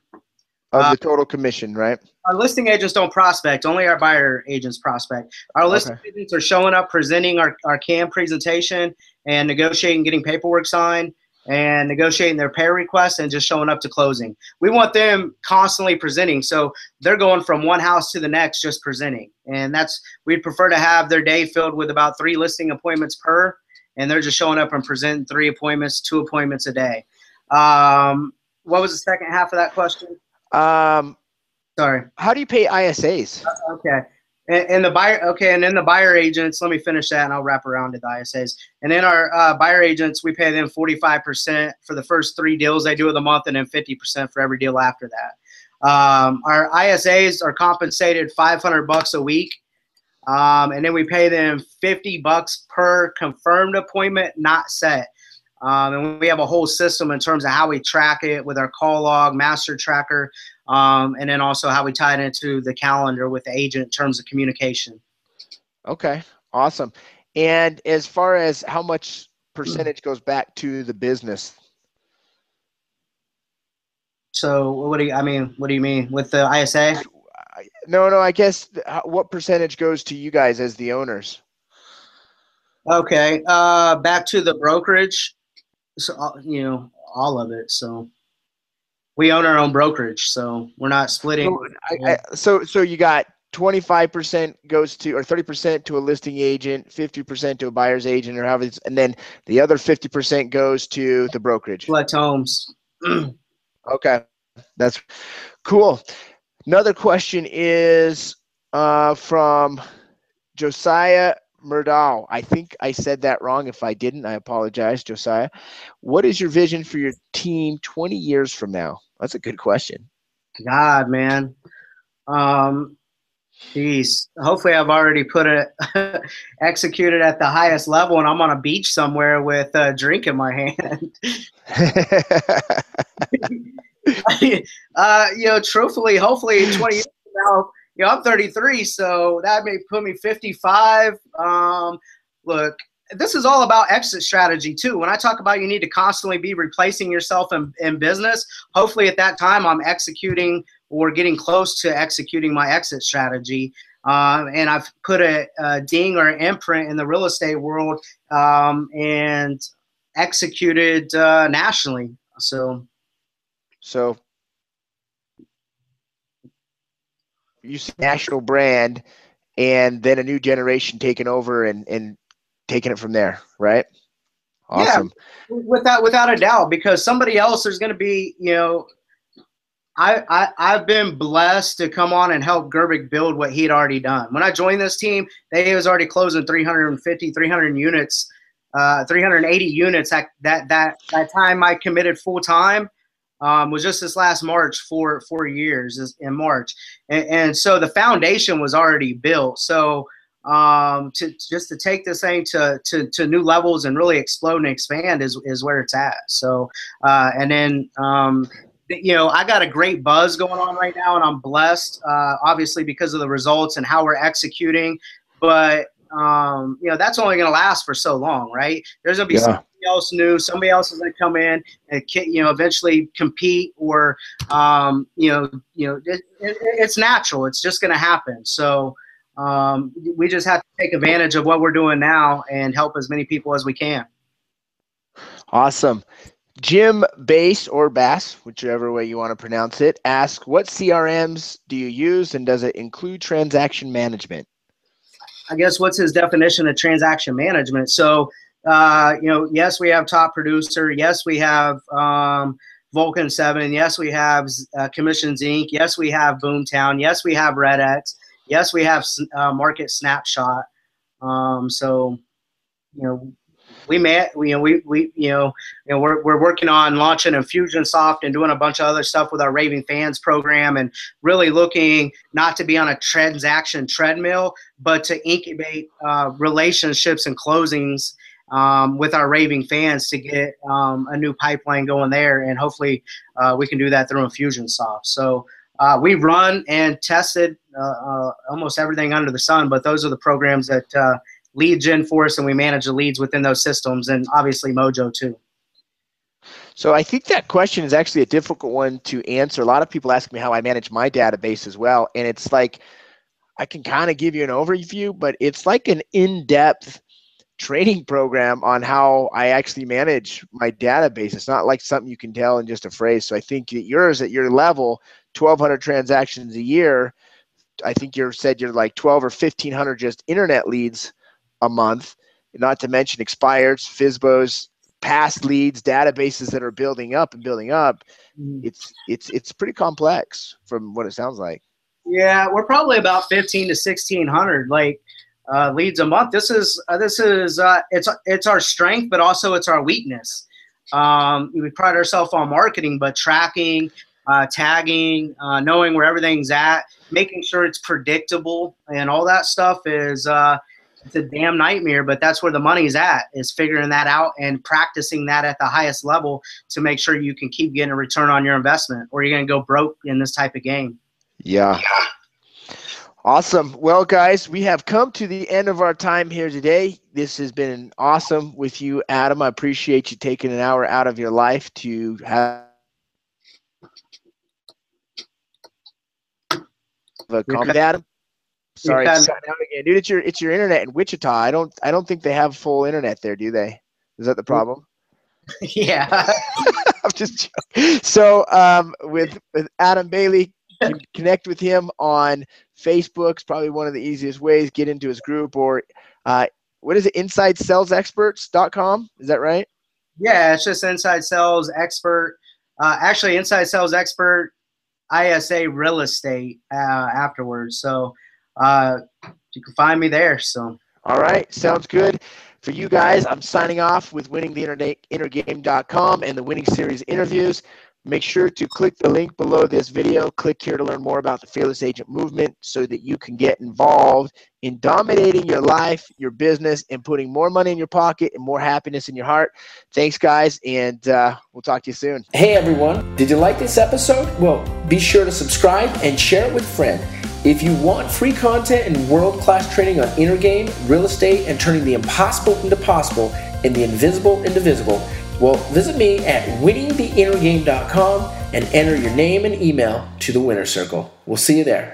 of the uh, total commission, right? Our listing agents don't prospect; only our buyer agents prospect. Our listing okay. agents are showing up, presenting our our CAM presentation, and negotiating, getting paperwork signed, and negotiating their pay requests and just showing up to closing. We want them constantly presenting. So they're going from one house to the next just presenting. And that's we'd prefer to have their day filled with about three listing appointments per and they're just showing up and presenting three appointments, two appointments a day. Um, what was the second half of that question? Um, Sorry. How do you pay ISAs? Okay. And, and, the buyer, okay, and then the buyer agents. Let me finish that, and I'll wrap around to the ISAs. And then our uh, buyer agents, we pay them forty five percent for the first three deals they do of the month, and then fifty percent for every deal after that. Um, our ISAs are compensated five hundred bucks a week, um, and then we pay them fifty bucks per confirmed appointment, not set. Um, and we have a whole system in terms of how we track it with our call log, master tracker, um, and then also how we tie it into the calendar with the agent in terms of communication. Okay, awesome. And as far as how much percentage goes back to the business? So what do you? I mean, what do you mean with the ISA? No, no. I guess what percentage goes to you guys as the owners? Okay, uh, back to the brokerage. So uh, you know all of it. So we own our own brokerage, so we're not splitting. So, I, I, so, so you got 25% goes to, or 30% to a listing agent, 50% to a buyer's agent, or however, and then the other 50% goes to the brokerage. Flex Homes. okay, that's cool. Another question is uh, from Josiah Murdow. I think I said that wrong. If I didn't, I apologize, Josiah. What is your vision for your team 20 years from now? That's a good question. God, man. Um, Jeez. Hopefully, I've already put it executed at the highest level, and I'm on a beach somewhere with a drink in my hand. uh, you know, truthfully, hopefully, 20 years from now, you know, I'm 33, so that may put me 55. Um, look, this is all about exit strategy too. When I talk about you need to constantly be replacing yourself in, in business, hopefully at that time I'm executing or getting close to executing my exit strategy. Uh, and I've put a, a, ding or an imprint in the real estate world um, and executed uh, nationally. So, so you see national brand, and then a new generation taking over and and taking it from there, right? Awesome. Yeah, without without a doubt, because somebody else there's going to be, you know, I, I I've been blessed to come on and help Gerbic build what he had already done. When I joined this team, they was already closing 350, 300 units, uh, 380 units. At that that that time I committed full time um, was just this last March for four years in March, and, and so the foundation was already built. So um, to just to take this thing to, to, to new levels and really explode and expand is, is where it's at. So, uh, and then, um, you know, I got a great buzz going on right now and I'm blessed, uh, obviously because of the results and how we're executing, but, um, you know, that's only going to last for so long, right? There's going to be yeah. somebody else new, somebody else is going to come in and, you know, eventually compete or, um, you know, you know, it, it, it's natural. It's just going to happen. So, um, we just have to take advantage of what we're doing now and help as many people as we can. Awesome. Jim Bass or Bass, whichever way you want to pronounce it, asks what CRMs do you use and does it include transaction management? I guess what's his definition of transaction management? So, uh, you know, yes, we have Top Producer. Yes, we have um, Vulcan 7. Yes, we have uh, Commissions Inc. Yes, we have Boomtown. Yes, we have RedX. Yes, we have uh, Market Snapshot. Um, so, you know, we met, you know, we, we, you know, you know, we're, we're working on launching Infusionsoft and doing a bunch of other stuff with our Raving Fans program and really looking not to be on a transaction treadmill, but to incubate uh, relationships and closings um, with our raving fans to get um, a new pipeline going there, and hopefully uh, we can do that through Infusionsoft. So uh, we run and tested uh, uh, almost everything under the sun, but those are the programs that uh, lead gen for us, and we manage the leads within those systems, and obviously Mojo too. So I think that question is actually a difficult one to answer. A lot of people ask me how I manage my database as well, and it's like I can kind of give you an overview, but it's like an in-depth training program on how I actually manage my database. It's not like something you can tell in just a phrase. So I think yours at your level, 1,200 transactions a year. I think you said you're like 12 or 1,500 just internet leads a month, not to mention expires, FSBOs, past leads, databases that are building up and building up. Mm. It's it's it's pretty complex from what it sounds like. Yeah, we're probably about 15 to 1600 like uh, leads a month. This is uh, this is uh, it's it's our strength, but also it's our weakness. Um, we pride ourselves on marketing, but tracking, uh, tagging, uh, knowing where everything's at, making sure it's predictable, and all that stuff is uh, it's a damn nightmare, but that's where the money's at is figuring that out and practicing that at the highest level to make sure you can keep getting a return on your investment or you're going to go broke in this type of game. Yeah. Awesome. Well, guys, we have come to the end of our time here today. This has been awesome with you, Adam. I appreciate you taking an hour out of your life to have a comment, Adam. Sorry, it's out again, dude. It's your it's your internet in Wichita. I don't I don't think they have full internet there, do they? Is that the problem? yeah, I'm just joking. So um, with with Adam Bailey, connect with him on Facebook. It's probably one of the easiest ways. Get into his group or uh, what is it? InsideSalesExperts.com. Is that right? Yeah, it's just Inside Sales Expert. Uh, actually, Inside Sales Expert ISA Real Estate uh, afterwards. So uh, you can find me there. So. All right, sounds good. For you guys, I'm signing off with winningtheinnergame.com and the winning series interviews. Make sure to click the link below this video. Click here to learn more about the Fearless Agent movement so that you can get involved in dominating your life, your business, and putting more money in your pocket and more happiness in your heart. Thanks, guys, and uh, we'll talk to you soon. Hey, everyone. Did you like this episode? Well, be sure to subscribe and share it with a friend. If you want free content and world class training on inner game, real estate, and turning the impossible into possible and the invisible into visible, well, visit me at winningtheinnergame.com and enter your name and email to the winner circle. We'll see you there.